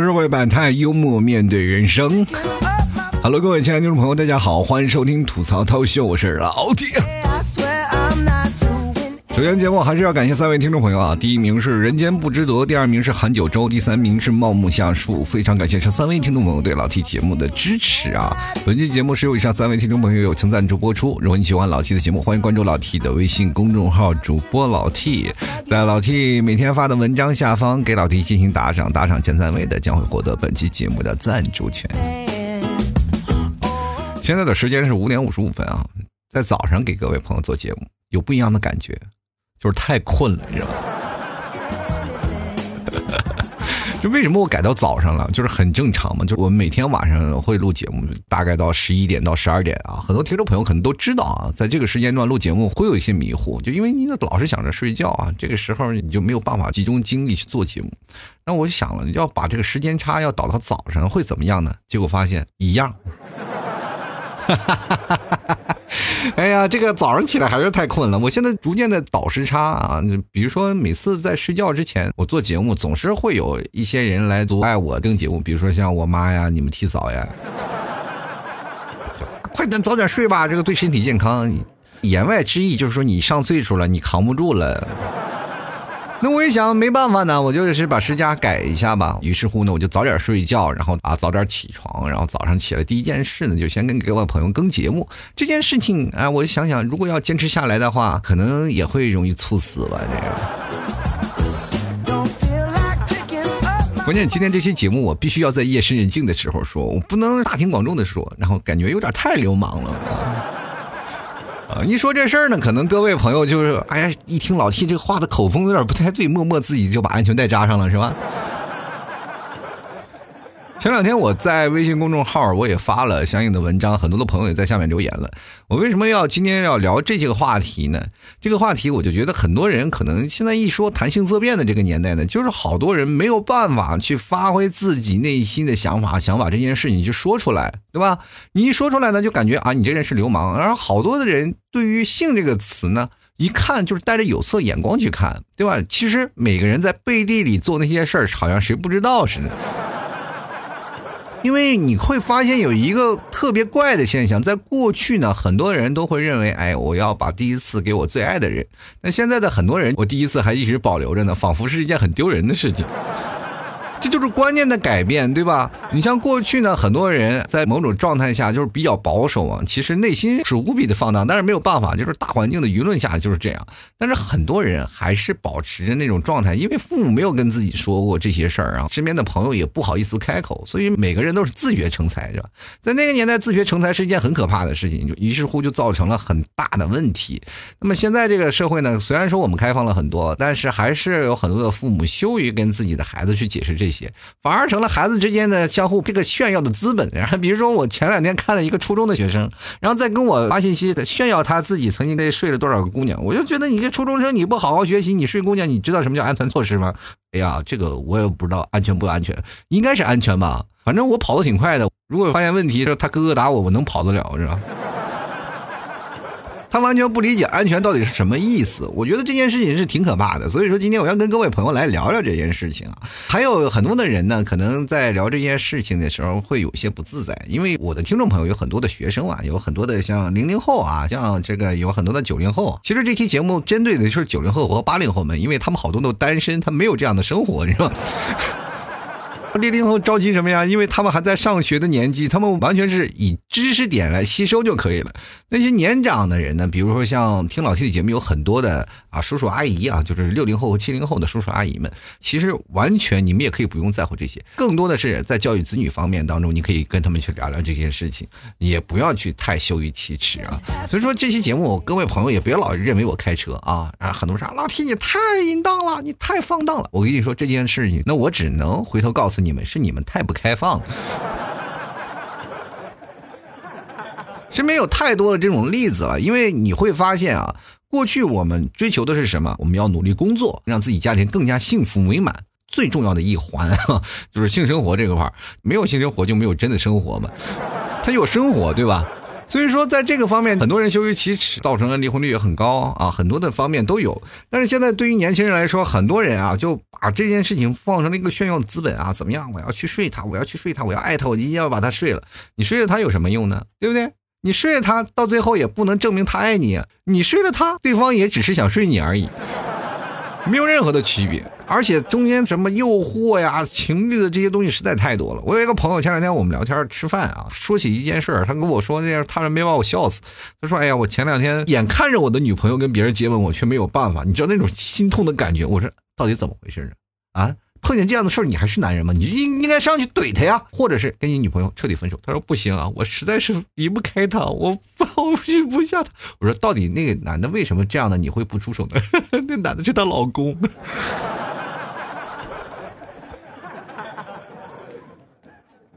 的社会百态，幽默面对人生。Hello，各位亲爱的听众朋友，大家好，欢迎收听吐槽涛秀，我是老铁。首先，节目还是要感谢三位听众朋友啊！第一名是人间不知得，第二名是韩九州，第三名是茂木下树。非常感谢这三位听众朋友对老 T 节目的支持啊！本期节目是由以上三位听众朋友友情赞助播出。如果你喜欢老 T 的节目，欢迎关注老 T 的微信公众号主播老 T，在老 T 每天发的文章下方给老 T 进行打赏，打赏前三位的将会获得本期节目的赞助权。现在的时间是五点五十五分啊，在早上给各位朋友做节目，有不一样的感觉。就是太困了，你知道吗？就为什么我改到早上了？就是很正常嘛。就是我每天晚上会录节目，大概到十一点到十二点啊。很多听众朋友可能都知道啊，在这个时间段录节目会有一些迷糊，就因为你老是想着睡觉啊，这个时候你就没有办法集中精力去做节目。那我就想了，要把这个时间差要倒到早上会怎么样呢？结果发现一样。哎呀，这个早上起来还是太困了。我现在逐渐的倒时差啊，比如说每次在睡觉之前，我做节目总是会有一些人来阻碍我定节目，比如说像我妈呀、你们提嫂呀，快点早点睡吧，这个对身体健康。言外之意就是说你上岁数了，你扛不住了。那我一想，没办法呢，我就是把时间改一下吧。于是乎呢，我就早点睡觉，然后啊早点起床，然后早上起来第一件事呢，就先跟各位朋友更节目。这件事情啊，我就想想，如果要坚持下来的话，可能也会容易猝死吧。这个，关键今天这期节目我必须要在夜深人静的时候说，我不能大庭广众的说，然后感觉有点太流氓了。一说这事儿呢，可能各位朋友就是，哎呀，一听老 T 这话的口风有点不太对，默默自己就把安全带扎上了，是吧？前两天我在微信公众号我也发了相应的文章，很多的朋友也在下面留言了。我为什么要今天要聊这些个话题呢？这个话题我就觉得很多人可能现在一说谈性色变的这个年代呢，就是好多人没有办法去发挥自己内心的想法，想把这件事情去说出来，对吧？你一说出来呢，就感觉啊，你这人是流氓。然后好多的人对于性这个词呢，一看就是带着有色眼光去看，对吧？其实每个人在背地里做那些事儿，好像谁不知道似的。因为你会发现有一个特别怪的现象，在过去呢，很多人都会认为，哎，我要把第一次给我最爱的人。那现在的很多人，我第一次还一直保留着呢，仿佛是一件很丢人的事情。这就是观念的改变，对吧？你像过去呢，很多人在某种状态下就是比较保守啊，其实内心是无比的放荡，但是没有办法，就是大环境的舆论下就是这样。但是很多人还是保持着那种状态，因为父母没有跟自己说过这些事儿啊，身边的朋友也不好意思开口，所以每个人都是自学成才，是吧？在那个年代，自学成才是一件很可怕的事情，就于是乎就造成了很大的问题。那么现在这个社会呢，虽然说我们开放了很多，但是还是有很多的父母羞于跟自己的孩子去解释这些。些反而成了孩子之间的相互这个炫耀的资本。然后比如说，我前两天看了一个初中的学生，然后再跟我发信息炫耀他自己曾经跟睡了多少个姑娘。我就觉得你这初中生你不好好学习，你睡姑娘，你知道什么叫安全措施吗？哎呀，这个我也不知道安全不安全，应该是安全吧。反正我跑的挺快的。如果发现问题，说他哥哥打我，我能跑得了是吧？他完全不理解安全到底是什么意思，我觉得这件事情是挺可怕的。所以说今天我要跟各位朋友来聊聊这件事情啊。还有很多的人呢，可能在聊这件事情的时候会有些不自在，因为我的听众朋友有很多的学生啊，有很多的像零零后啊，像这个有很多的九零后。其实这期节目针对的就是九零后和八零后们，因为他们好多都单身，他没有这样的生活，你知道吗？零零后着急什么呀？因为他们还在上学的年纪，他们完全是以知识点来吸收就可以了。那些年长的人呢？比如说像听老 T 的节目，有很多的啊 叔叔阿姨啊，就是六零后和七零后的叔叔阿姨们，其实完全你们也可以不用在乎这些，更多的是在教育子女方面当中，你可以跟他们去聊聊这件事情，也不要去太羞于启齿啊。所以说这期节目，各位朋友也别老认为我开车啊，啊很多人说老 T 你太淫荡了，你太放荡了。我跟你说这件事情，那我只能回头告诉。你你们是你们太不开放了，身边有太多的这种例子了。因为你会发现啊，过去我们追求的是什么？我们要努力工作，让自己家庭更加幸福美满。最重要的一环就是性生活这个块儿，没有性生活就没有真的生活嘛。他有生活，对吧？所以说，在这个方面，很多人羞于启齿，造成了离婚率也很高啊，很多的方面都有。但是现在对于年轻人来说，很多人啊就把这件事情放成了一个炫耀资本啊，怎么样？我要去睡他，我要去睡他，我要爱他，我一定要把他睡了。你睡了他有什么用呢？对不对？你睡了他，到最后也不能证明他爱你。你睡了他，对方也只是想睡你而已。没有任何的区别，而且中间什么诱惑呀、情欲的这些东西实在太多了。我有一个朋友，前两天我们聊天吃饭啊，说起一件事儿，他跟我说那样，他没把我笑死。他说：“哎呀，我前两天眼看着我的女朋友跟别人接吻，我却没有办法，你知道那种心痛的感觉。”我说：“到底怎么回事呢？啊？”碰见这样的事儿，你还是男人吗？你就应应该上去怼他呀，或者是跟你女朋友彻底分手。他说不行啊，我实在是离不开他，我放心不下他。我说到底那个男的为什么这样的你会不出手呢？那男的是她老公。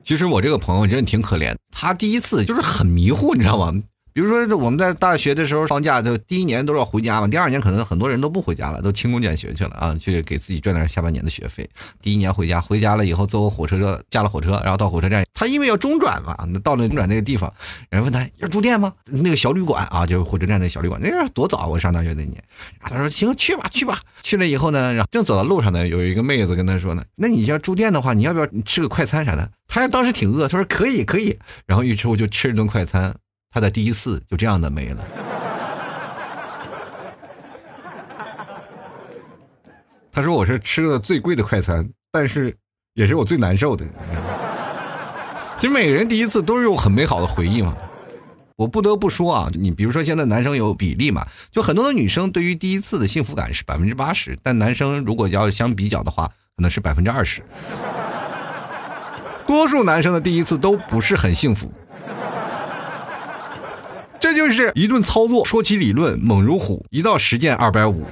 其实我这个朋友真的挺可怜，他第一次就是很迷糊，你知道吗？比如说，我们在大学的时候放假，就第一年都要回家嘛。第二年可能很多人都不回家了，都勤工俭学去了啊，去给自己赚点下半年的学费。第一年回家，回家了以后坐个火车车，下了火车，然后到火车站，他因为要中转嘛，那到了中转那个地方，人问他要住店吗？那个小旅馆啊，就是火车站那小旅馆。那是多早，我上大学那年。他说行，去吧，去吧。去了以后呢，然后正走到路上呢，有一个妹子跟他说呢，那你要住店的话，你要不要吃个快餐啥的？他当时挺饿，他说可以，可以。然后于是我就吃了顿快餐。他的第一次就这样的没了。他说我是吃了最贵的快餐，但是也是我最难受的。其实每个人第一次都是有很美好的回忆嘛。我不得不说啊，你比如说现在男生有比例嘛，就很多的女生对于第一次的幸福感是百分之八十，但男生如果要相比较的话，可能是百分之二十。多数男生的第一次都不是很幸福。这就是一顿操作，说起理论猛如虎，一到实践二百五，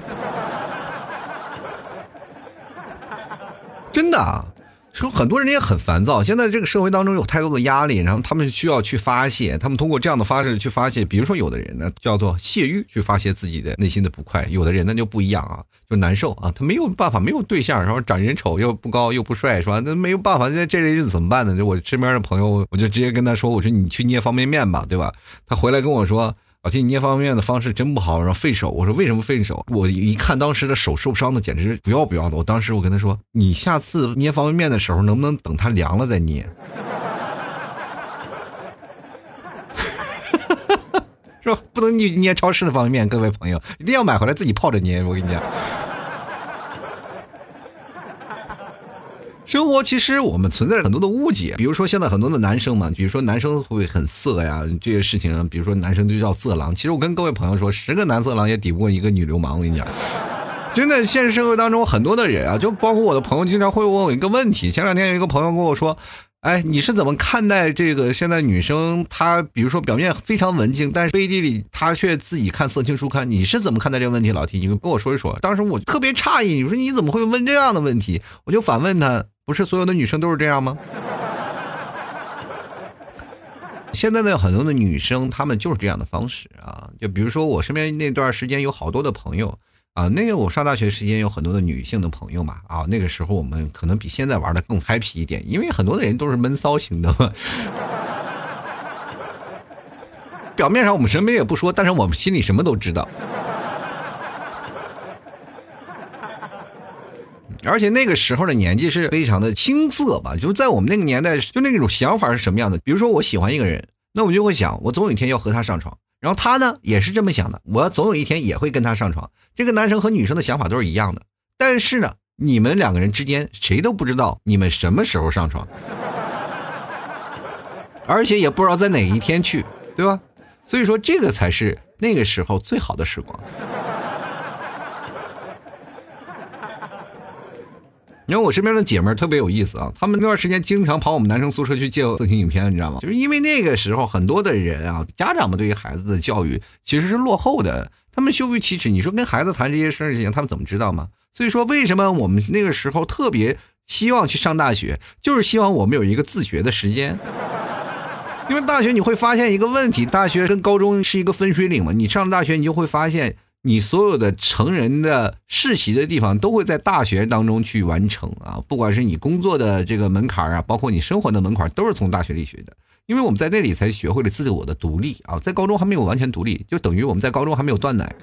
真的！说很多人也很烦躁，现在这个社会当中有太多的压力，然后他们需要去发泄，他们通过这样的方式去发泄。比如说，有的人呢叫做泄欲，去发泄自己的内心的不快；有的人呢就不一样啊，就难受啊，他没有办法，没有对象，然后长人丑又不高又不帅，是吧？那没有办法，那这日子怎么办呢？就我身边的朋友，我就直接跟他说：“我说你去捏方便面吧，对吧？”他回来跟我说。老弟，捏方便面的方式真不好，然后费手。我说为什么费手？我一看当时的手受伤的，简直不要不要的。我当时我跟他说，你下次捏方便面的时候，能不能等它凉了再捏？是吧？不能捏捏超市的方便面，各位朋友一定要买回来自己泡着捏。我跟你讲。生活其实我们存在着很多的误解，比如说现在很多的男生嘛，比如说男生会很色呀？这些事情，比如说男生就叫色狼。其实我跟各位朋友说，十个男色狼也抵不过一个女流氓。我跟你讲，真的，现实社会当中很多的人啊，就包括我的朋友，经常会问我一个问题。前两天有一个朋友跟我说：“哎，你是怎么看待这个现在女生？她比如说表面非常文静，但是背地里她却自己看色情书刊，你是怎么看待这个问题？”老提你跟我说一说。当时我特别诧异，你说你怎么会问这样的问题？我就反问他。不是所有的女生都是这样吗？现在呢，很多的女生她们就是这样的方式啊。就比如说我身边那段时间有好多的朋友啊，那个我上大学时间有很多的女性的朋友嘛啊，那个时候我们可能比现在玩的更 happy 一点，因为很多的人都是闷骚型的嘛。表面上我们什么也不说，但是我们心里什么都知道。而且那个时候的年纪是非常的青涩吧，就在我们那个年代，就那种想法是什么样的？比如说我喜欢一个人，那我就会想，我总有一天要和他上床。然后他呢，也是这么想的，我总有一天也会跟他上床。这个男生和女生的想法都是一样的，但是呢，你们两个人之间谁都不知道你们什么时候上床，而且也不知道在哪一天去，对吧？所以说，这个才是那个时候最好的时光。因为我身边的姐妹特别有意思啊，她们那段时间经常跑我们男生宿舍去借色情影片，你知道吗？就是因为那个时候很多的人啊，家长们对于孩子的教育其实是落后的，他们羞于启齿。你说跟孩子谈这些事情，他们怎么知道吗？所以说，为什么我们那个时候特别希望去上大学，就是希望我们有一个自学的时间。因为大学你会发现一个问题，大学跟高中是一个分水岭嘛，你上了大学你就会发现。你所有的成人的世袭的地方都会在大学当中去完成啊，不管是你工作的这个门槛啊，包括你生活的门槛，都是从大学里学的。因为我们在那里才学会了自我的独立啊，在高中还没有完全独立，就等于我们在高中还没有断奶。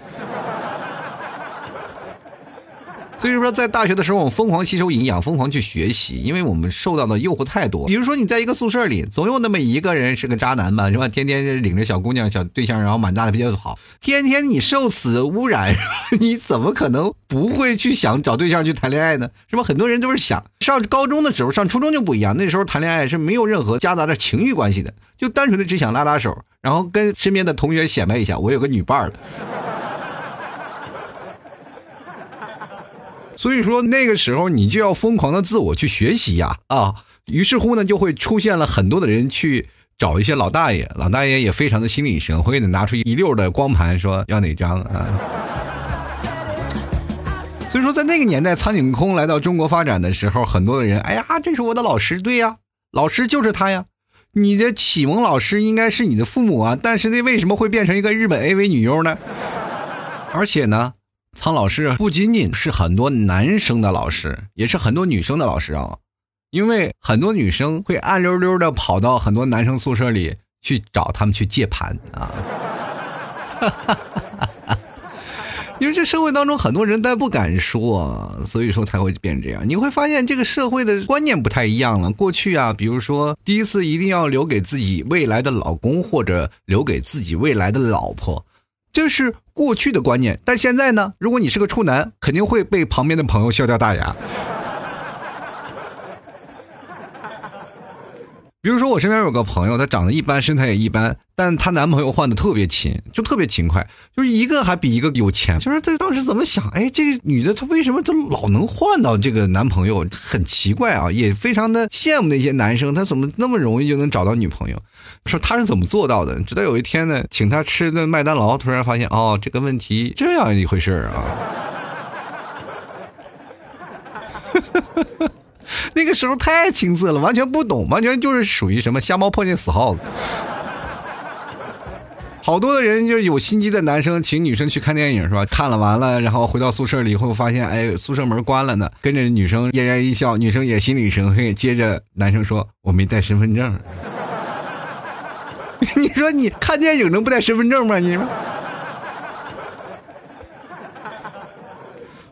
所以说，在大学的时候，我们疯狂吸收营养，疯狂去学习，因为我们受到的诱惑太多。比如说，你在一个宿舍里，总有那么一个人是个渣男吧，是吧？天天领着小姑娘、小对象，然后满大街跑，天天你受此污染，你怎么可能不会去想找对象去谈恋爱呢？是吧？很多人都是想上高中的时候，上初中就不一样，那时候谈恋爱是没有任何夹杂着情欲关系的，就单纯的只想拉拉手，然后跟身边的同学显摆一下，我有个女伴了。所以说那个时候你就要疯狂的自我去学习呀啊！于是乎呢，就会出现了很多的人去找一些老大爷，老大爷也非常的心领神会的拿出一溜的光盘说要哪张啊。所以说在那个年代，苍井空来到中国发展的时候，很多的人哎呀，这是我的老师，对呀，老师就是他呀。你的启蒙老师应该是你的父母啊，但是那为什么会变成一个日本 AV 女优呢？而且呢？苍老师不仅仅是很多男生的老师，也是很多女生的老师啊，因为很多女生会暗溜溜的跑到很多男生宿舍里去找他们去借盘啊，哈哈哈因为这社会当中很多人但不敢说，所以说才会变成这样。你会发现这个社会的观念不太一样了。过去啊，比如说第一次一定要留给自己未来的老公或者留给自己未来的老婆。这是过去的观念，但现在呢？如果你是个处男，肯定会被旁边的朋友笑掉大牙。比如说，我身边有个朋友，她长得一般，身材也一般，但她男朋友换的特别勤，就特别勤快，就是一个还比一个有钱。就是她当时怎么想？哎，这个女的她为什么她老能换到这个男朋友？很奇怪啊，也非常的羡慕那些男生，他怎么那么容易就能找到女朋友？说他是怎么做到的？直到有一天呢，请他吃顿麦当劳，突然发现哦，这个问题这样一回事啊。那个时候太青涩了，完全不懂，完全就是属于什么瞎猫碰见死耗子。好多的人就是有心机的男生请女生去看电影是吧？看了完了，然后回到宿舍里以后发现，哎，宿舍门关了呢，跟着女生嫣然一笑，女生也心领神会，接着男生说：“我没带身份证。”你说你看电影能不带身份证吗？你说？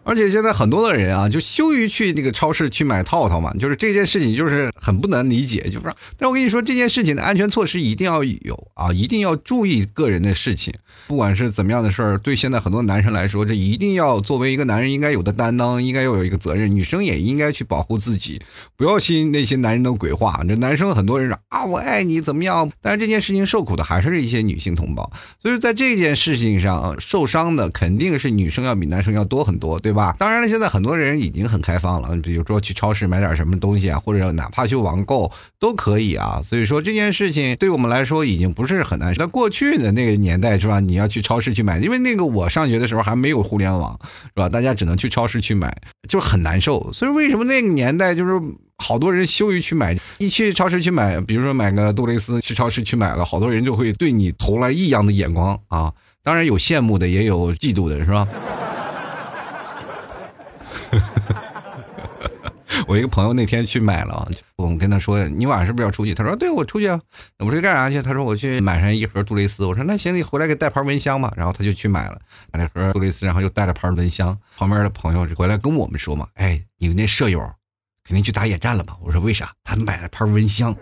而且现在很多的人啊，就羞于去那个超市去买套套嘛，就是这件事情就是很不能理解，就是。但我跟你说，这件事情的安全措施一定要有啊，一定要注意个人的事情。不管是怎么样的事儿，对现在很多男生来说，这一定要作为一个男人应该有的担当，应该要有一个责任。女生也应该去保护自己，不要信那些男人的鬼话。这男生很多人说啊，我爱你怎么样？但是这件事情受苦的还是一些女性同胞。所以在这件事情上受伤的肯定是女生要比男生要多很多，对吧？当然了，现在很多人已经很开放了，比如说去超市买点什么东西啊，或者哪怕去网购都可以啊。所以说这件事情对我们来说已经不是很难。那过去的那个年代是吧？你要去超市去买，因为那个我上学的时候还没有互联网，是吧？大家只能去超市去买，就很难受。所以为什么那个年代就是好多人羞于去买？一去超市去买，比如说买个杜蕾斯，去超市去买了，好多人就会对你投来异样的眼光啊。当然有羡慕的，也有嫉妒的，是吧？我一个朋友那天去买了，我们跟他说：“你晚上是不是要出去？”他说：“对，我出去啊。”我说：“干啥去？”他说：“我去买上一盒杜蕾斯。”我说：“那行，你回来给带盘蚊香吧。”然后他就去买了买了盒杜蕾斯，然后又带了盘蚊香。旁边的朋友就回来跟我们说嘛：“哎，你们那舍友肯定去打野战了吧？”我说：“为啥？他买了盘蚊香。”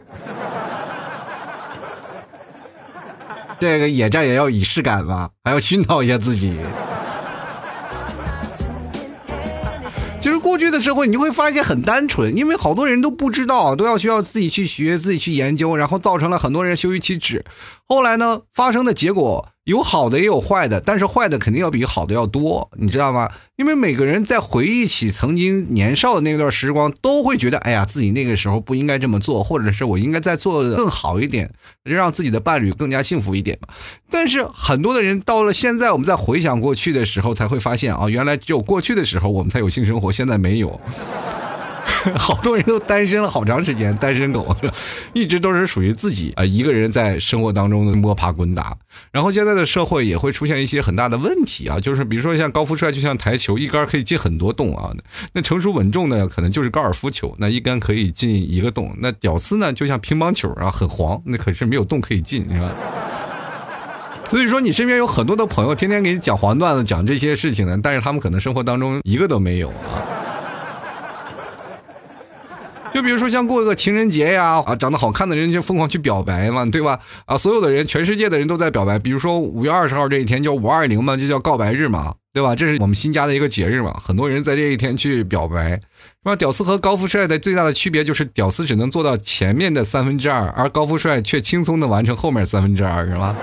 这个野战也要仪式感吧，还要熏陶一下自己。其实过去的社会，你就会发现很单纯，因为好多人都不知道，都要需要自己去学、自己去研究，然后造成了很多人羞于启齿。后来呢，发生的结果。有好的也有坏的，但是坏的肯定要比好的要多，你知道吗？因为每个人在回忆起曾经年少的那段时光，都会觉得，哎呀，自己那个时候不应该这么做，或者是我应该再做的更好一点，让自己的伴侣更加幸福一点但是很多的人到了现在，我们在回想过去的时候，才会发现啊，原来只有过去的时候我们才有性生活，现在没有。好多人都单身了好长时间，单身狗，一直都是属于自己啊一个人在生活当中的摸爬滚打。然后现在的社会也会出现一些很大的问题啊，就是比如说像高富帅，就像台球，一杆可以进很多洞啊。那成熟稳重呢，可能就是高尔夫球，那一杆可以进一个洞。那屌丝呢，就像乒乓球啊，很黄，那可是没有洞可以进，是吧？所以说，你身边有很多的朋友，天天给你讲黄段子，讲这些事情呢，但是他们可能生活当中一个都没有啊。就比如说像过个情人节呀，啊，长得好看的人就疯狂去表白嘛，对吧？啊，所有的人，全世界的人都在表白。比如说五月二十号这一天叫五二零嘛，就叫告白日嘛，对吧？这是我们新加的一个节日嘛，很多人在这一天去表白。是吧？屌丝和高富帅的最大的区别就是，屌丝只能做到前面的三分之二，而高富帅却轻松的完成后面三分之二，是吧？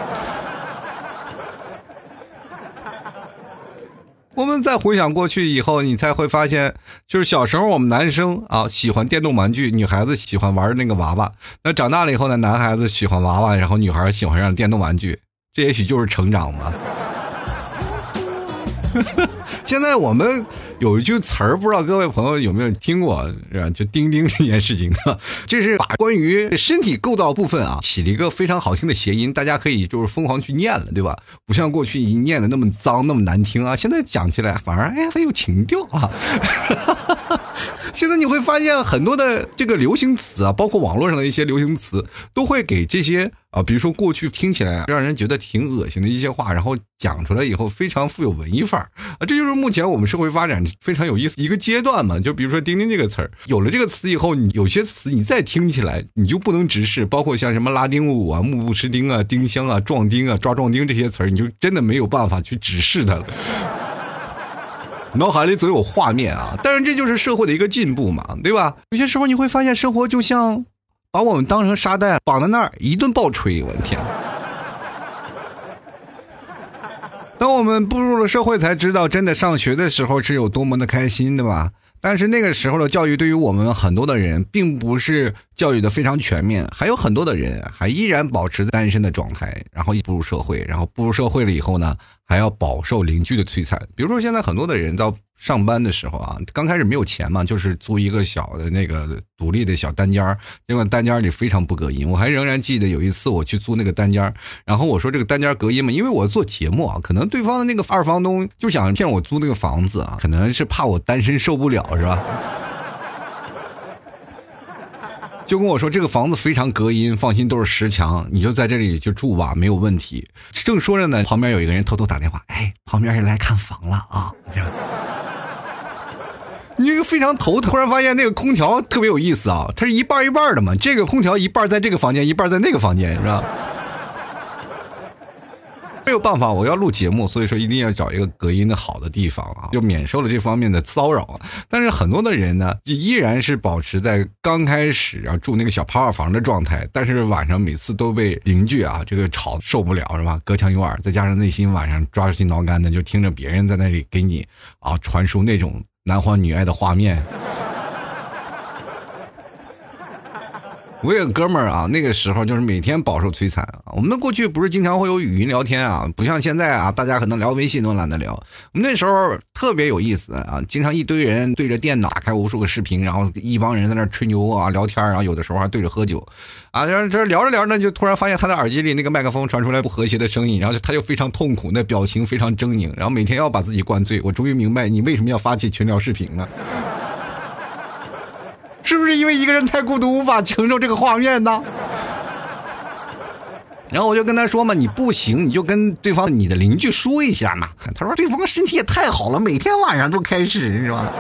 我们再回想过去以后，你才会发现，就是小时候我们男生啊喜欢电动玩具，女孩子喜欢玩那个娃娃。那长大了以后呢，男孩子喜欢娃娃，然后女孩喜欢上电动玩具，这也许就是成长嘛。现在我们。有一句词儿，不知道各位朋友有没有听过，是吧？就钉钉这件事情啊，这是把关于身体构造部分啊，起了一个非常好听的谐音，大家可以就是疯狂去念了，对吧？不像过去一念的那么脏，那么难听啊。现在讲起来反而哎很有情调啊。现在你会发现很多的这个流行词啊，包括网络上的一些流行词，都会给这些。啊，比如说过去听起来让人觉得挺恶心的一些话，然后讲出来以后非常富有文艺范儿啊，这就是目前我们社会发展非常有意思一个阶段嘛。就比如说“钉钉”这个词儿，有了这个词以后，你有些词你再听起来你就不能直视，包括像什么拉丁舞啊、目不识丁啊、丁香啊、壮丁啊、抓壮丁这些词儿，你就真的没有办法去直视它了。脑海里总有画面啊，但是这就是社会的一个进步嘛，对吧？有些时候你会发现生活就像。把我们当成沙袋绑在那儿，一顿暴吹，我的天！等我们步入了社会，才知道真的上学的时候是有多么的开心，对吧？但是那个时候的教育，对于我们很多的人，并不是教育的非常全面，还有很多的人还依然保持单身的状态，然后一步入社会，然后步入社会了以后呢？还要饱受邻居的摧残，比如说现在很多的人到上班的时候啊，刚开始没有钱嘛，就是租一个小的那个独立的小单间儿，结果单间里非常不隔音。我还仍然记得有一次我去租那个单间儿，然后我说这个单间隔音嘛，因为我做节目啊，可能对方的那个二房东就想骗我租那个房子啊，可能是怕我单身受不了是吧？就跟我说这个房子非常隔音，放心都是实墙，你就在这里就住吧，没有问题。正说着呢，旁边有一个人偷偷打电话，哎，旁边人来看房了啊！你这个非常头，突然发现那个空调特别有意思啊，它是一半一半的嘛，这个空调一半在这个房间，一半在那个房间，是吧？没有办法，我要录节目，所以说一定要找一个隔音的好的地方啊，就免受了这方面的骚扰。但是很多的人呢，就依然是保持在刚开始啊住那个小趴房的状态，但是晚上每次都被邻居啊这个吵受不了是吧？隔墙有耳，再加上内心晚上抓心挠肝的，就听着别人在那里给你啊传输那种男欢女爱的画面。我有个哥们儿啊，那个时候就是每天饱受摧残啊。我们过去不是经常会有语音聊天啊，不像现在啊，大家可能聊微信都懒得聊。我们那时候特别有意思啊，经常一堆人对着电脑开无数个视频，然后一帮人在那吹牛啊聊天，然后有的时候还对着喝酒，啊，这这聊着聊着就突然发现他的耳机里那个麦克风传出来不和谐的声音，然后他就非常痛苦，那表情非常狰狞，然后每天要把自己灌醉。我终于明白你为什么要发起群聊视频了。是不是因为一个人太孤独，无法承受这个画面呢？然后我就跟他说嘛：“你不行，你就跟对方你的邻居说一下嘛。”他说：“对方身体也太好了，每天晚上都开始，是吧？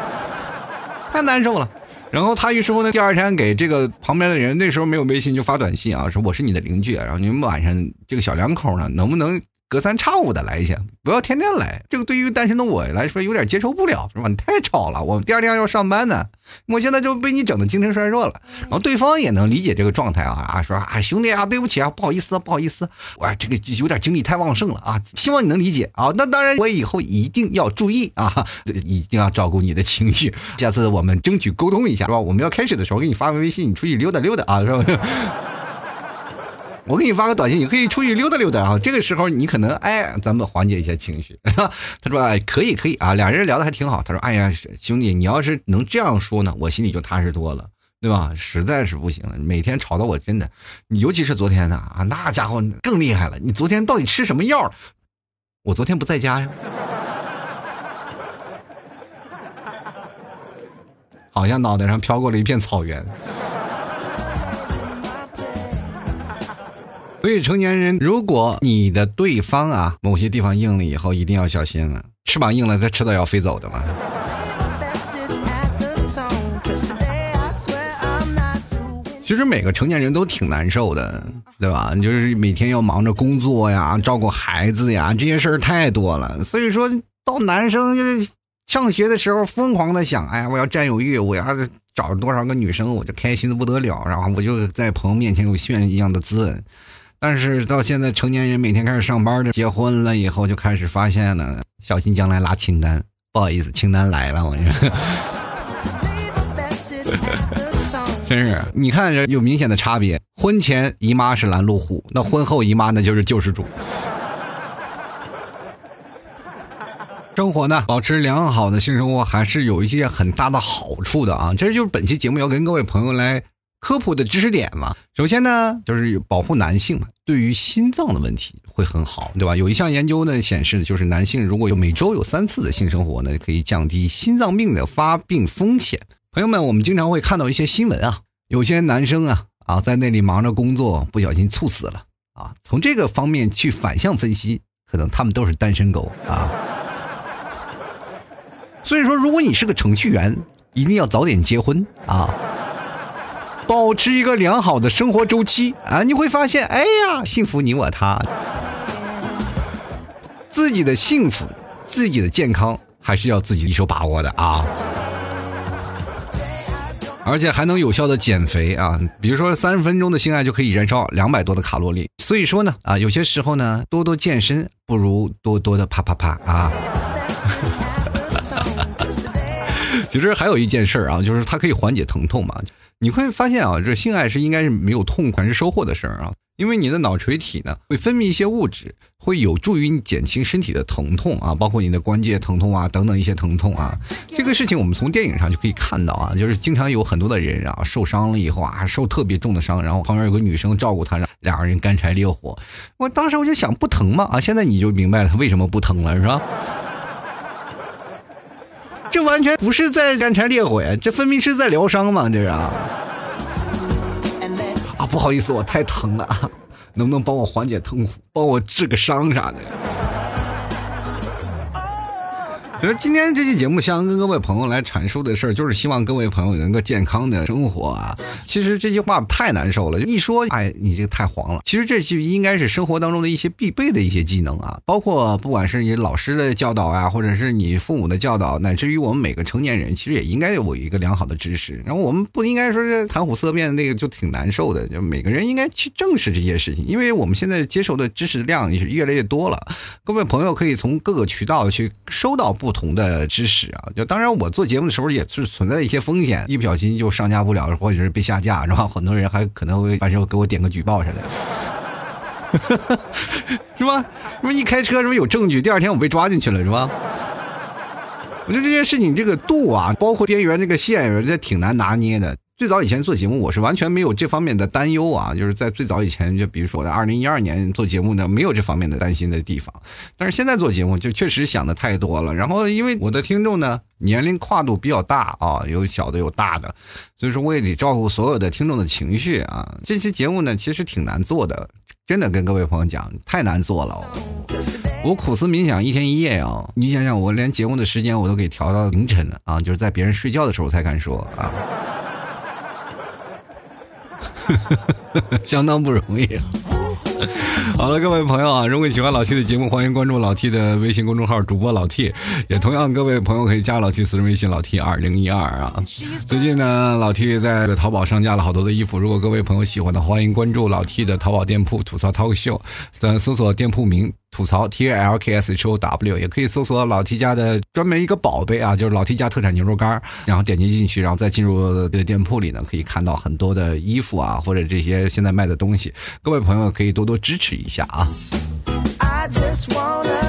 太难受了。”然后他于是乎呢，第二天给这个旁边的人，那时候没有微信，就发短信啊，说：“我是你的邻居，然后你们晚上这个小两口呢，能不能？”隔三差五的来一下，不要天天来。这个对于单身的我来说有点接受不了，是吧？你太吵了，我第二天要上班呢。我现在就被你整的精神衰弱了。然后对方也能理解这个状态啊啊，说啊兄弟啊，对不起啊，不好意思不好意思，我这个有点精力太旺盛了啊，希望你能理解啊。那当然，我以后一定要注意啊，一定要照顾你的情绪。下次我们争取沟通一下，是吧？我们要开始的时候给你发个微信，你出去。溜达溜达啊，是吧？我给你发个短信，你可以出去溜达溜达啊。这个时候你可能哎，咱们缓解一下情绪。他说 哎，可以可以啊，俩人聊的还挺好。他说哎呀，兄弟，你要是能这样说呢，我心里就踏实多了，对吧？实在是不行了，每天吵得我真的，尤其是昨天呢啊，那家伙更厉害了。你昨天到底吃什么药？我昨天不在家呀。好像脑袋上飘过了一片草原。所以，成年人，如果你的对方啊某些地方硬了以后，一定要小心了。翅膀硬了，它迟早要飞走的嘛。其实每个成年人都挺难受的，对吧？就是每天要忙着工作呀，照顾孩子呀，这些事儿太多了。所以说到男生就是上学的时候，疯狂的想，哎，我要占有欲，我要找多少个女生，我就开心的不得了，然后我就在朋友面前有炫一样的滋润。但是到现在，成年人每天开始上班的，结婚了以后就开始发现了，小心将来拉清单。不好意思，清单来了，我你说。真是，你看这有明显的差别。婚前姨妈是拦路虎，那婚后姨妈那就是救世主。生活呢，保持良好的性生活还是有一些很大的好处的啊！这就是本期节目要跟各位朋友来。科普的知识点嘛，首先呢，就是保护男性嘛，对于心脏的问题会很好，对吧？有一项研究呢显示，就是男性如果有每周有三次的性生活呢，可以降低心脏病的发病风险。朋友们，我们经常会看到一些新闻啊，有些男生啊啊在那里忙着工作，不小心猝死了啊。从这个方面去反向分析，可能他们都是单身狗啊。所以说，如果你是个程序员，一定要早点结婚啊。保持一个良好的生活周期。啊，你会发现，哎呀，幸福你我他，自己的幸福、自己的健康还是要自己一手把握的啊，而且还能有效的减肥啊，比如说三十分钟的性爱就可以燃烧两百多的卡路里，所以说呢，啊，有些时候呢，多多健身不如多多的啪啪啪啊。其实还有一件事儿啊，就是它可以缓解疼痛嘛。你会发现啊，这性爱是应该是没有痛快是收获的事儿啊，因为你的脑垂体呢会分泌一些物质，会有助于你减轻身体的疼痛啊，包括你的关节疼痛啊等等一些疼痛啊。这个事情我们从电影上就可以看到啊，就是经常有很多的人啊受伤了以后啊受特别重的伤，然后旁边有个女生照顾他，两个人干柴烈火。我当时我就想，不疼吗？啊，现在你就明白了他为什么不疼了，是吧？这完全不是在干柴烈火呀，这分明是在疗伤嘛，这是啊！啊，不好意思，我太疼了，能不能帮我缓解痛苦，帮我治个伤啥的？其实今天这期节目，想跟各位朋友来阐述的事儿，就是希望各位朋友能够健康的生活啊。其实这句话太难受了，一说，哎，你这个太黄了。其实这句应该是生活当中的一些必备的一些技能啊，包括不管是你老师的教导啊，或者是你父母的教导，乃至于我们每个成年人，其实也应该有一个良好的知识。然后我们不应该说是谈虎色变，那个就挺难受的。就每个人应该去正视这些事情，因为我们现在接受的知识量也是越来越多了。各位朋友可以从各个渠道去收到不。同的知识啊，就当然我做节目的时候也是存在一些风险，一不小心就上架不了，或者是被下架，是吧？很多人还可能会反正给我点个举报啥的，是吧？是不一开车是不是有证据？第二天我被抓进去了，是吧？我觉得这件事情这个度啊，包括边缘这个线，这挺难拿捏的。最早以前做节目，我是完全没有这方面的担忧啊，就是在最早以前，就比如说在二零一二年做节目呢，没有这方面的担心的地方。但是现在做节目就确实想的太多了。然后因为我的听众呢年龄跨度比较大啊，有小的有大的，所以说我也得照顾所有的听众的情绪啊。这期节目呢其实挺难做的，真的跟各位朋友讲，太难做了。我苦思冥想一天一夜啊，你想想我连节目的时间我都给调到凌晨了啊，就是在别人睡觉的时候才敢说啊。相当不容易。好了，各位朋友啊，如果喜欢老 T 的节目，欢迎关注老 T 的微信公众号主播老 T，也同样各位朋友可以加老 T 私人微信老 T 二零一二啊。最近呢，老 T 在淘宝上架了好多的衣服，如果各位朋友喜欢的，欢迎关注老 T 的淘宝店铺吐槽 Talk Show，搜索店铺名。吐槽 T L K S H O W，也可以搜索老 T 家的专门一个宝贝啊，就是老 T 家特产牛肉干然后点击进去，然后再进入这个店铺里呢，可以看到很多的衣服啊，或者这些现在卖的东西，各位朋友可以多多支持一下啊。I just wanna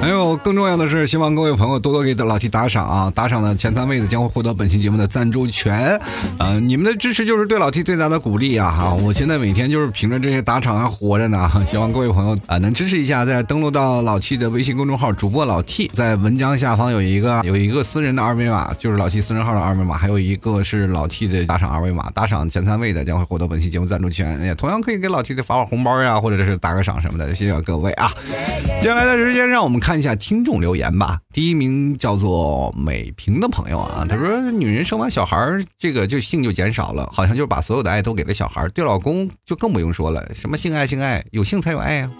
还有更重要的是，希望各位朋友多多给老 T 打赏啊！打赏的前三位的将会获得本期节目的赞助权。呃，你们的支持就是对老 T 最大的鼓励啊！哈，我现在每天就是凭着这些打赏还活着呢。希望各位朋友啊能支持一下，再登录到老 T 的微信公众号主播老 T，在文章下方有一个有一个私人的二维码，就是老 T 私人号的二维码，还有一个是老 T 的打赏二维码。打赏前三位的将会获得本期节目赞助权，也同样可以给老 T 的发发红包呀，或者是打个赏什么的。谢谢各位啊！接下来的时间让我们看一下听众留言吧。第一名叫做美平的朋友啊，他说：“女人生完小孩这个就性就减少了，好像就是把所有的爱都给了小孩对老公就更不用说了，什么性爱性爱，有性才有爱啊。”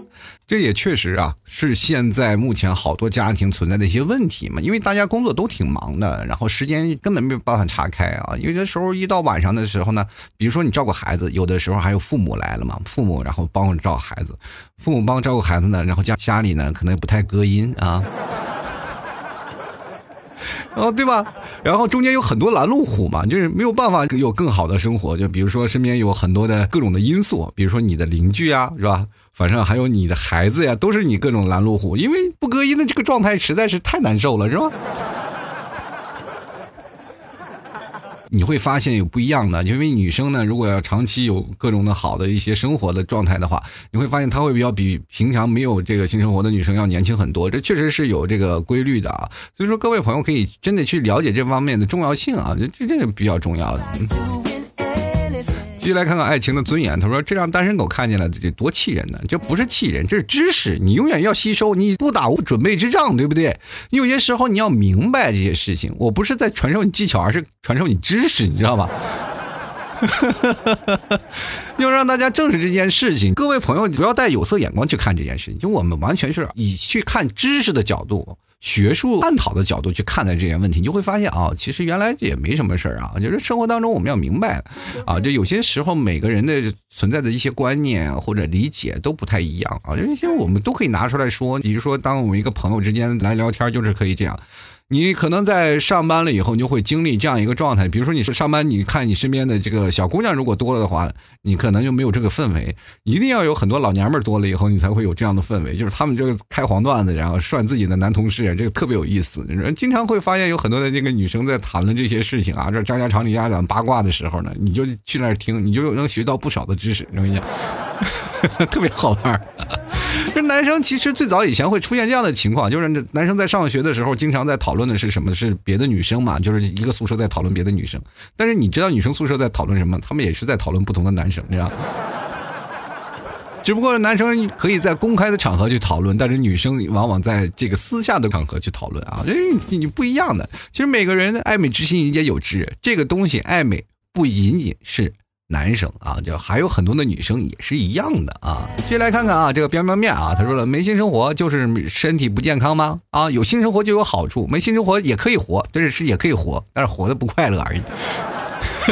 这也确实啊，是现在目前好多家庭存在的一些问题嘛。因为大家工作都挺忙的，然后时间根本没有办法岔开啊。有的时候一到晚上的时候呢，比如说你照顾孩子，有的时候还有父母来了嘛，父母然后帮照顾孩子，父母帮照顾孩子呢，然后家家里呢可能不太隔音啊。哦，对吧？然后中间有很多拦路虎嘛，就是没有办法有更好的生活。就比如说身边有很多的各种的因素，比如说你的邻居啊，是吧？反正还有你的孩子呀，都是你各种拦路虎。因为不隔音的这个状态实在是太难受了，是吧？你会发现有不一样的，因为女生呢，如果要长期有各种的好的一些生活的状态的话，你会发现她会比较比平常没有这个性生活的女生要年轻很多。这确实是有这个规律的啊。所以说，各位朋友可以真的去了解这方面的重要性啊，这这个比较重要的。继续来看看爱情的尊严。他说：“这让单身狗看见了，这多气人呢！这不是气人，这是知识。你永远要吸收，你不打无准备之仗，对不对？你有些时候你要明白这些事情。我不是在传授你技巧，而是传授你知识，你知道吧？要让大家正视这件事情。各位朋友，不要带有色眼光去看这件事情。就我们完全是以去看知识的角度。”学术探讨的角度去看待这些问题，你就会发现啊，其实原来也没什么事啊。就是生活当中我们要明白，啊，就有些时候每个人的存在的一些观念或者理解都不太一样啊。这些我们都可以拿出来说。比如说，当我们一个朋友之间来聊天，就是可以这样。你可能在上班了以后，你就会经历这样一个状态。比如说，你是上班，你看你身边的这个小姑娘如果多了的话，你可能就没有这个氛围。一定要有很多老娘们多了以后，你才会有这样的氛围。就是他们这个开黄段子，然后涮自己的男同事，这个特别有意思。人经常会发现有很多的这个女生在谈论这些事情啊，这张家长李家长八卦的时候呢，你就去那儿听，你就能学到不少的知识。我跟你讲，特别好玩。这男生其实最早以前会出现这样的情况，就是男生在上学的时候，经常在讨论的是什么？是别的女生嘛？就是一个宿舍在讨论别的女生。但是你知道女生宿舍在讨论什么？他们也是在讨论不同的男生，你知道？只不过男生可以在公开的场合去讨论，但是女生往往在这个私下的场合去讨论啊，这你不一样的。其实每个人的爱美之心，人皆有之。这个东西，爱美不仅仅是。男生啊，就还有很多的女生也是一样的啊。接来看看啊，这个边边面啊，他说了，没性生活就是身体不健康吗？啊，有性生活就有好处，没性生活也可以活，但是是也可以活，但是活的不快乐而已。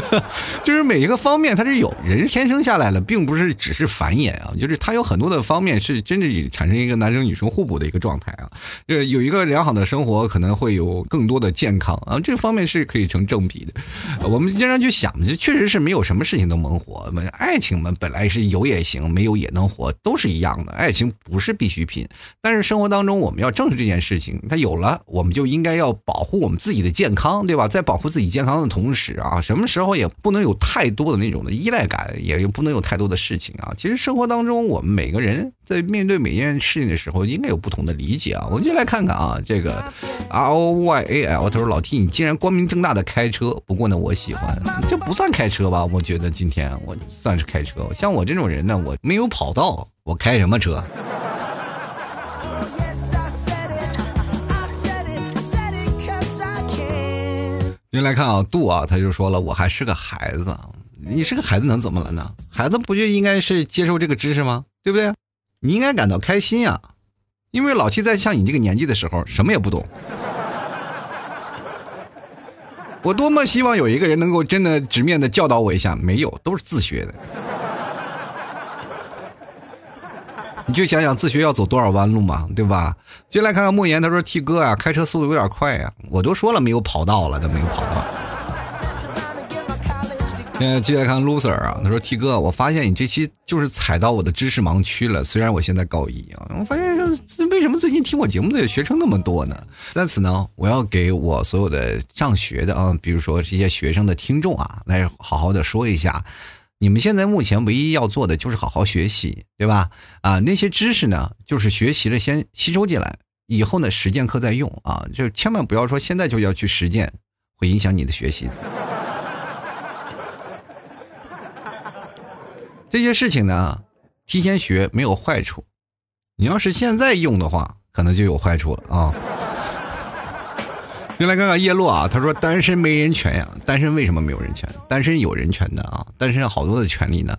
就是每一个方面，它是有人天生下来了，并不是只是繁衍啊，就是它有很多的方面是真的产生一个男生女生互补的一个状态啊。呃，有一个良好的生活，可能会有更多的健康啊，这方面是可以成正比的。我们经常去想，这确实是没有什么事情都能活。爱情嘛，本来是有也行，没有也能活，都是一样的。爱情不是必需品，但是生活当中我们要正视这件事情。它有了，我们就应该要保护我们自己的健康，对吧？在保护自己健康的同时啊，什么时候？也不能有太多的那种的依赖感，也不能有太多的事情啊。其实生活当中，我们每个人在面对每件事情的时候，应该有不同的理解啊。我们就来看看啊，这个 R O Y A L，他说老 T，你竟然光明正大的开车，不过呢，我喜欢，这不算开车吧？我觉得今天我算是开车。像我这种人呢，我没有跑道，我开什么车？您来看啊，杜啊，他就说了，我还是个孩子，你是个孩子能怎么了呢？孩子不就应该是接受这个知识吗？对不对？你应该感到开心啊，因为老七在像你这个年纪的时候，什么也不懂。我多么希望有一个人能够真的直面的教导我一下，没有，都是自学的。你就想想自学要走多少弯路嘛，对吧？就来看看莫言，他说 T 哥啊，开车速度有点快呀，我都说了没有跑道了，都没有跑道。现在接下来看 loser 啊，他说 T 哥，我发现你这期就是踩到我的知识盲区了。虽然我现在高一啊，我发现为什么最近听我节目的学生那么多呢？在此呢，我要给我所有的上学的啊，比如说这些学生的听众啊，来好好的说一下，你们现在目前唯一要做的就是好好学习，对吧？啊，那些知识呢，就是学习了先吸收进来，以后呢实践课再用啊，就千万不要说现在就要去实践，会影响你的学习。这些事情呢，提前学没有坏处，你要是现在用的话，可能就有坏处了啊。先来看看叶落啊，他说单身没人权呀，单身为什么没有人权？单身有人权的啊，单身好多的权利呢，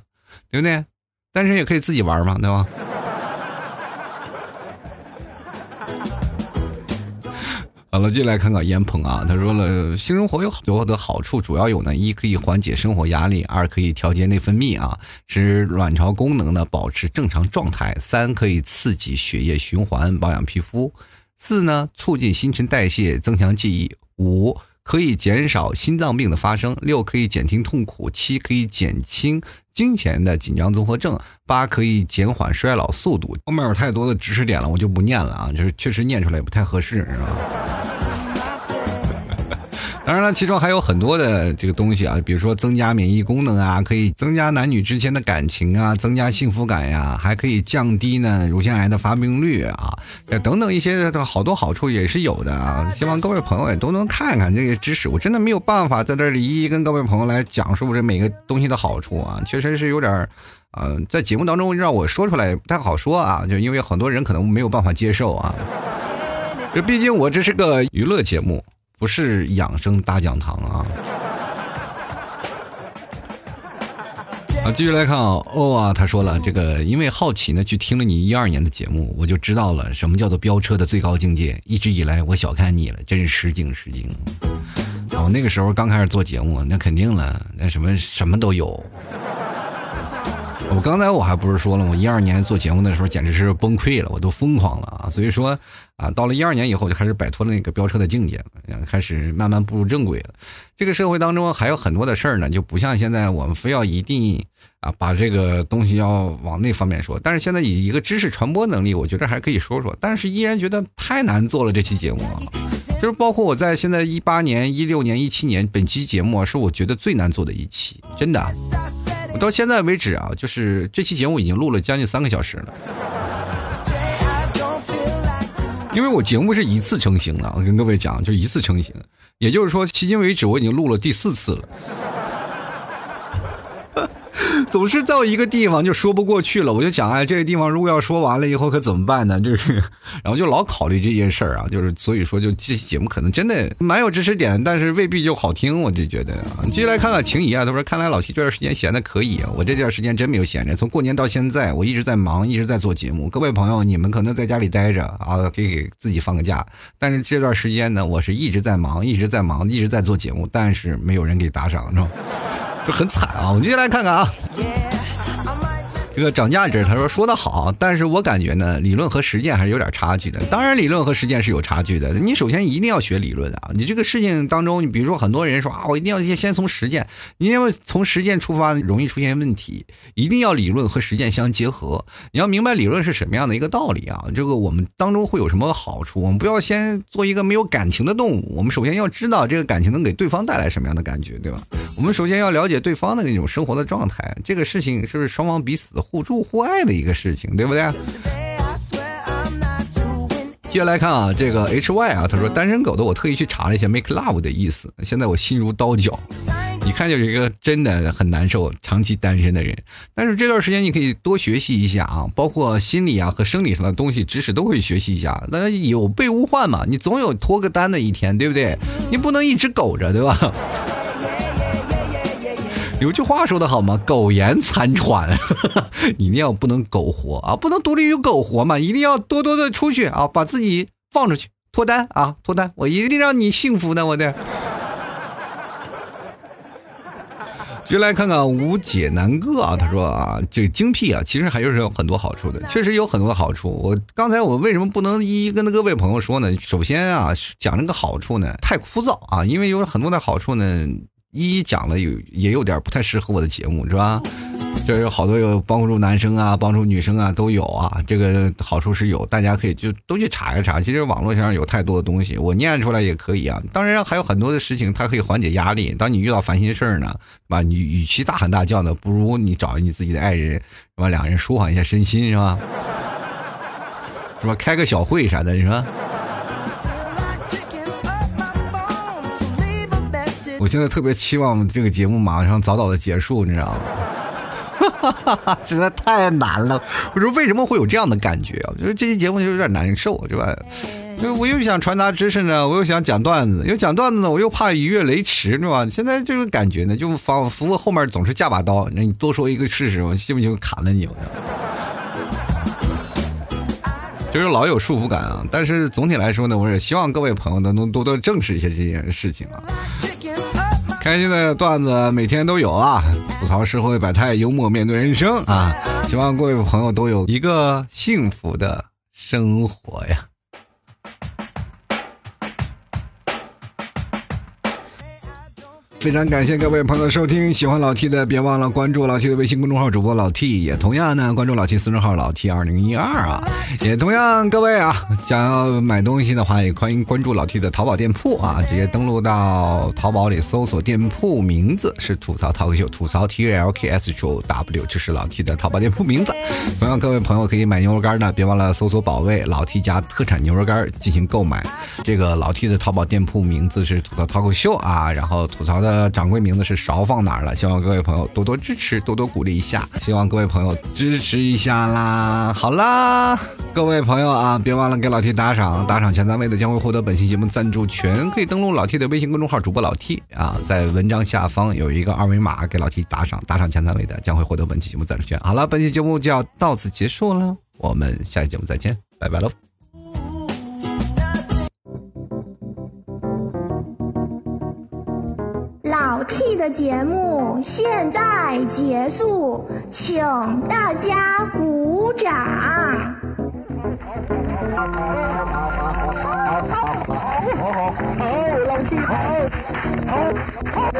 对不对？单身也可以自己玩嘛，对吧？好了，进来看看烟鹏啊，他说了，性生活有很多的好处，主要有呢，一可以缓解生活压力，二可以调节内分泌啊，使卵巢功能呢保持正常状态，三可以刺激血液循环，保养皮肤，四呢促进新陈代谢，增强记忆，五可以减少心脏病的发生，六可以减轻痛苦，七可以减轻金钱的紧张综合症，八可以减缓衰老速度。后面有太多的知识点了，我就不念了啊，就是确实念出来也不太合适，是吧？当然了，其中还有很多的这个东西啊，比如说增加免疫功能啊，可以增加男女之间的感情啊，增加幸福感呀，还可以降低呢乳腺癌的发病率啊，等等一些的好多好处也是有的啊。希望各位朋友也都能看看这些知识，我真的没有办法在这里一一跟各位朋友来讲述这每个东西的好处啊，确实是有点，呃，在节目当中让我说出来不太好说啊，就因为很多人可能没有办法接受啊。这毕竟我这是个娱乐节目。不是养生大讲堂啊！啊，继续来看啊，哦啊，他说了，这个因为好奇呢，去听了你一二年的节目，我就知道了什么叫做飙车的最高境界。一直以来我小看你了，真是失敬失敬。我那个时候刚开始做节目，那肯定了，那什么什么都有。我刚才我还不是说了，我一二年做节目的时候简直是崩溃了，我都疯狂了啊！所以说。啊，到了一二年以后，就开始摆脱了那个飙车的境界，开始慢慢步入正轨了。这个社会当中还有很多的事儿呢，就不像现在我们非要一定啊把这个东西要往那方面说。但是现在以一个知识传播能力，我觉得还可以说说。但是依然觉得太难做了这期节目啊，就是包括我在现在一八年、一六年、一七年，本期节目是我觉得最难做的一期，真的。到现在为止啊，就是这期节目已经录了将近三个小时了。因为我节目是一次成型的，我跟各位讲，就一次成型，也就是说，迄今为止我已经录了第四次了。总是到一个地方就说不过去了，我就想，哎，这个地方如果要说完了以后可怎么办呢？就 是，然后就老考虑这件事儿啊，就是所以说，就这期节目可能真的蛮有知识点，但是未必就好听，我就觉得啊。接下来看看情谊啊，他说，看来老七这段时间闲的可以啊，我这段时间真没有闲着，从过年到现在，我一直在忙，一直在做节目。各位朋友，你们可能在家里待着啊，可以给自己放个假，但是这段时间呢，我是一直在忙，一直在忙，一直在做节目，但是没有人给打赏，是吧？很惨啊！我们接下来看看啊。这个涨价值，他说说的好，但是我感觉呢，理论和实践还是有点差距的。当然，理论和实践是有差距的。你首先一定要学理论啊！你这个事情当中，你比如说很多人说啊，我一定要先先从实践，因为从实践出发容易出现问题，一定要理论和实践相结合。你要明白理论是什么样的一个道理啊！这个我们当中会有什么好处？我们不要先做一个没有感情的动物。我们首先要知道这个感情能给对方带来什么样的感觉，对吧？我们首先要了解对方的那种生活的状态。这个事情是不是双方彼此？互助互爱的一个事情，对不对？接下来看啊，这个 H Y 啊，他说单身狗的，我特意去查了一下 make love 的意思，现在我心如刀绞，一看就是一个真的很难受、长期单身的人。但是这段时间你可以多学习一下啊，包括心理啊和生理上的东西知识都可以学习一下。那有备无患嘛，你总有脱个单的一天，对不对？你不能一直苟着，对吧？有句话说的好吗？苟延残喘，一定要不能苟活啊，不能独立于苟活嘛，一定要多多的出去啊，把自己放出去脱单啊，脱单，我一定让你幸福的，我的。就来看看无解南哥啊，他说啊，这个精辟啊，其实还是有很多好处的，确实有很多的好处。我刚才我为什么不能一一跟各位朋友说呢？首先啊，讲这个好处呢，太枯燥啊，因为有很多的好处呢。一一讲了有也有点不太适合我的节目是吧？这有好多有帮助男生啊，帮助女生啊都有啊，这个好处是有，大家可以就都去查一查。其实网络上有太多的东西，我念出来也可以啊。当然还有很多的事情，它可以缓解压力。当你遇到烦心事儿呢，是吧？你与其大喊大叫呢，不如你找你自己的爱人，是吧？两人舒缓一下身心，是吧？是吧？开个小会啥的，是吧？我现在特别期望这个节目马上早早的结束，你知道吗？实在太难了。我说为什么会有这样的感觉啊？就是这期节目就有点难受，对吧？就我又想传达知识呢，我又想讲段子，又讲段子呢，我又怕逾越雷池，是吧？现在这个感觉呢，就仿佛后面总是架把刀，那你多说一个试试，我信不信砍了你？我就就是老有束缚感啊。但是总体来说呢，我也希望各位朋友呢能多多正视一些这件事情啊。开心的段子每天都有啊，吐槽社会百态，幽默面对人生啊，希望各位朋友都有一个幸福的生活呀。非常感谢各位朋友的收听，喜欢老 T 的别忘了关注老 T 的微信公众号主播老 T，也同样呢关注老 T 私人号老 T 二零一二啊，也同样各位啊，想要买东西的话也欢迎关注老 T 的淘宝店铺啊，直接登录到淘宝里搜索店铺名字是吐槽淘口秀，吐槽 T L K S 九 W，就是老 T 的淘宝店铺名字。同样各位朋友可以买牛肉干呢，别忘了搜索宝贝老 T 家特产牛肉干进行购买。这个老 T 的淘宝店铺名字是吐槽淘口秀啊，然后吐槽的。呃，掌柜名字是勺放哪儿了？希望各位朋友多多支持，多多鼓励一下。希望各位朋友支持一下啦！好啦，各位朋友啊，别忘了给老 T 打赏，打赏前三位的将会获得本期节目赞助权，可以登录老 T 的微信公众号主播老 T 啊，在文章下方有一个二维码，给老 T 打赏，打赏前三位的将会获得本期节目赞助权。好了，本期节目就要到此结束了，我们下期节目再见，拜拜喽。老 T 的节目现在结束，请大家鼓掌。好，好好，老 T 好，好，好，